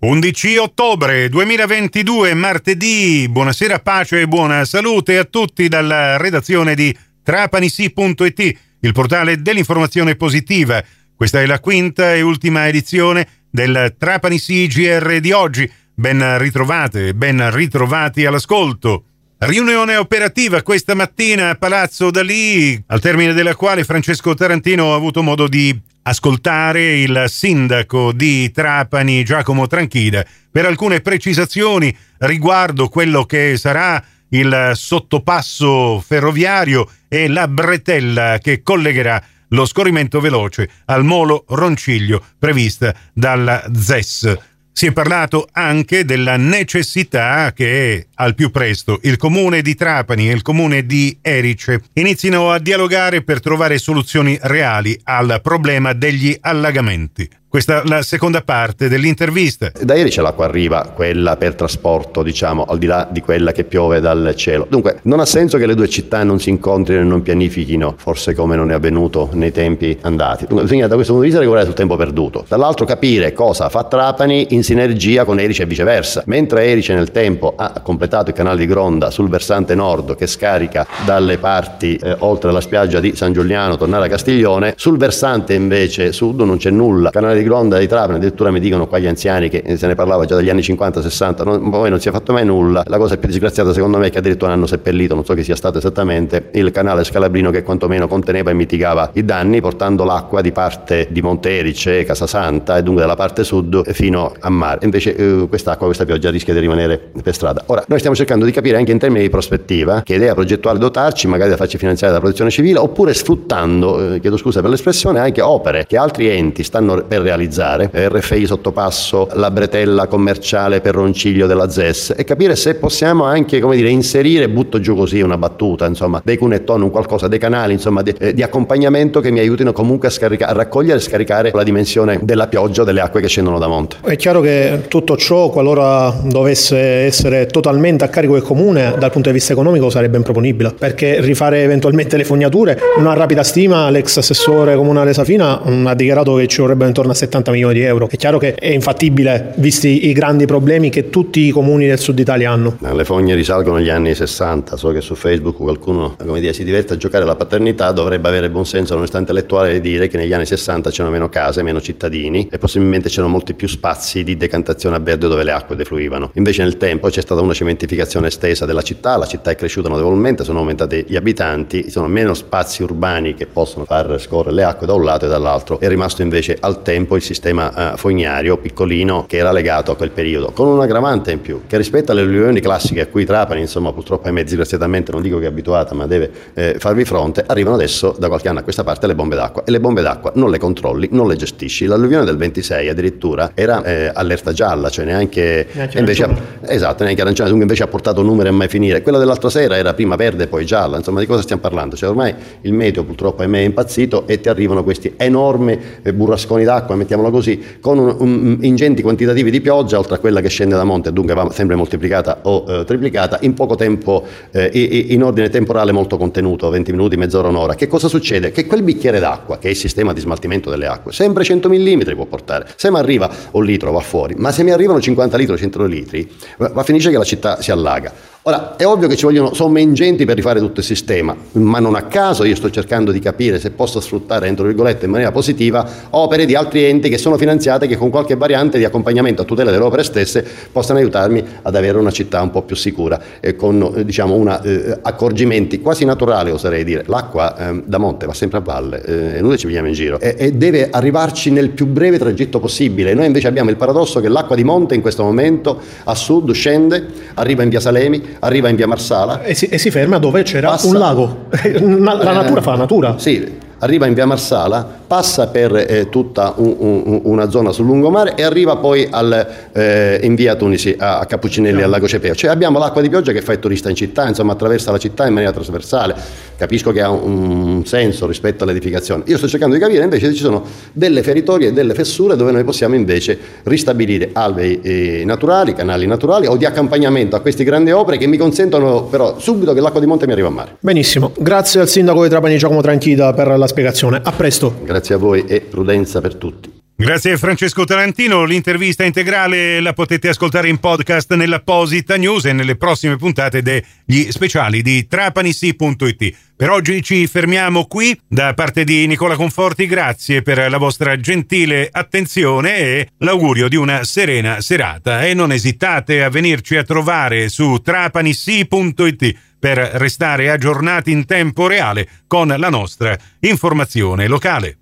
11 ottobre 2022, martedì. Buonasera, pace e buona salute a tutti dalla redazione di trapanisi.it, il portale dell'informazione positiva. Questa è la quinta e ultima edizione del Trapanisi GR di oggi. Ben ritrovate ben ritrovati all'ascolto. Riunione operativa questa mattina a Palazzo Dalì, al termine della quale Francesco Tarantino ha avuto modo di ascoltare il sindaco di Trapani, Giacomo Tranchida, per alcune precisazioni riguardo quello che sarà il sottopasso ferroviario e la bretella che collegherà lo scorrimento veloce al molo Ronciglio prevista dalla ZES. Si è parlato anche della necessità che al più presto il comune di Trapani e il comune di Erice inizino a dialogare per trovare soluzioni reali al problema degli allagamenti. Questa è la seconda parte dell'intervista. Da ieri c'è l'acqua arriva, quella per trasporto, diciamo, al di là di quella che piove dal cielo. Dunque, non ha senso che le due città non si incontrino e non pianifichino, forse come non è avvenuto nei tempi andati. Dunque, bisogna da questo punto di vista recuperare sul tempo perduto. Dall'altro capire cosa fa Trapani in sinergia con Erice e viceversa. Mentre Erice nel tempo ha completato il canale di Gronda sul versante nord che scarica dalle parti eh, oltre la spiaggia di San Giuliano, tornare a Castiglione, sul versante invece sud non c'è nulla. Canale di Gronda di Trapani, addirittura mi dicono qua gli anziani che se ne parlava già dagli anni 50-60, non, poi non si è fatto mai nulla. La cosa più disgraziata secondo me è che addirittura hanno seppellito, non so che sia stato esattamente, il canale Scalabrino che quantomeno conteneva e mitigava i danni portando l'acqua di parte di Monterice, Casasanta e dunque dalla parte sud fino a mare. Invece eh, quest'acqua, questa pioggia rischia di rimanere per strada. Ora, noi stiamo cercando di capire anche in termini di prospettiva che idea progettuale dotarci, magari da farci finanziare dalla protezione civile, oppure sfruttando, eh, chiedo scusa per l'espressione, anche opere che altri enti stanno per realizzare, RFI sottopasso, la bretella commerciale per Ronciglio della ZES, e capire se possiamo anche, come dire, inserire, butto giù così una battuta, insomma, dei cunetton, un qualcosa, dei canali, insomma, di, eh, di accompagnamento che mi aiutino comunque a, scarica- a raccogliere e scaricare la dimensione della pioggia delle acque che scendono da monte. È chiaro che tutto ciò, qualora dovesse essere totalmente a carico del comune, dal punto di vista economico sarebbe improponibile, perché rifare eventualmente le fognature, una rapida stima, l'ex assessore comunale Safina mm, ha dichiarato che ci vorrebbero intorno a 70 milioni di euro. È chiaro che è infattibile, visti i grandi problemi che tutti i comuni del sud Italia hanno. Le fogne risalgono agli anni 60, so che su Facebook qualcuno dire, si diverte a giocare alla paternità, dovrebbe avere buon senso l'onestà intellettuale di dire che negli anni 60 c'erano meno case, meno cittadini e possibilmente c'erano molti più spazi di decantazione a verde dove le acque defluivano. Invece nel tempo c'è stata una cementificazione estesa della città, la città è cresciuta notevolmente, sono aumentati gli abitanti, sono meno spazi urbani che possono far scorrere le acque da un lato e dall'altro, è rimasto invece al tempo il sistema eh, fognario piccolino che era legato a quel periodo, con un aggravante in più, che rispetto alle alluvioni classiche a cui Trapani, insomma purtroppo ahimè disgraziatamente non dico che è abituata ma deve eh, farvi fronte, arrivano adesso da qualche anno a questa parte le bombe d'acqua e le bombe d'acqua non le controlli, non le gestisci. L'alluvione del 26 addirittura era eh, allerta gialla, cioè neanche, neanche invece, esatto, neanche arancione, dunque invece ha portato numeri a mai finire. Quella dell'altra sera era prima verde e poi gialla, insomma di cosa stiamo parlando? Cioè ormai il meteo purtroppo ahimè è impazzito e ti arrivano questi enormi eh, burrasconi d'acqua, mettiamolo così, con un, un, ingenti quantitativi di pioggia, oltre a quella che scende da monte, dunque va sempre moltiplicata o eh, triplicata, in poco tempo, eh, in ordine temporale molto contenuto, 20 minuti, mezz'ora, un'ora. Che cosa succede? Che quel bicchiere d'acqua, che è il sistema di smaltimento delle acque, sempre 100 mm può portare. Se mi arriva un litro va fuori, ma se mi arrivano 50 litri o 100 litri, va, finisce che la città si allaga. Ora, è ovvio che ci vogliono somme ingenti per rifare tutto il sistema, ma non a caso io sto cercando di capire se posso sfruttare, entro virgolette, in maniera positiva, opere di altri enti che sono finanziate che con qualche variante di accompagnamento a tutela delle opere stesse possano aiutarmi ad avere una città un po' più sicura e con eh, diciamo, una, eh, accorgimenti quasi naturali, oserei dire. L'acqua eh, da monte va sempre a valle, eh, noi ci vediamo in giro, e, e deve arrivarci nel più breve tragitto possibile. Noi invece abbiamo il paradosso che l'acqua di monte in questo momento a sud scende, arriva in via Salemi, arriva in via Marsala e si, e si ferma dove c'era passa, un lago. La natura fa natura. Sì, arriva in via Marsala passa per eh, tutta un, un, una zona sul lungomare e arriva poi al, eh, in via Tunisi a, a Cappuccinelli, al lago Cepeo. Cioè abbiamo l'acqua di pioggia che fa il turista in città, insomma attraversa la città in maniera trasversale. Capisco che ha un, senso rispetto all'edificazione. Io sto cercando di capire invece se ci sono delle feritorie e delle fessure dove noi possiamo invece ristabilire alvei eh, naturali, canali naturali o di accompagnamento a queste grandi opere che mi consentono però subito che l'acqua di monte mi arriva a mare. Benissimo, grazie al sindaco di Trapani Giacomo Tranchida per la spiegazione. A presto. Grazie a voi e prudenza per tutti. Grazie Francesco Tarantino, l'intervista integrale la potete ascoltare in podcast nell'apposita news e nelle prossime puntate degli speciali di trapanisi.it. Per oggi ci fermiamo qui, da parte di Nicola Conforti grazie per la vostra gentile attenzione e l'augurio di una serena serata e non esitate a venirci a trovare su trapanisi.it per restare aggiornati in tempo reale con la nostra informazione locale.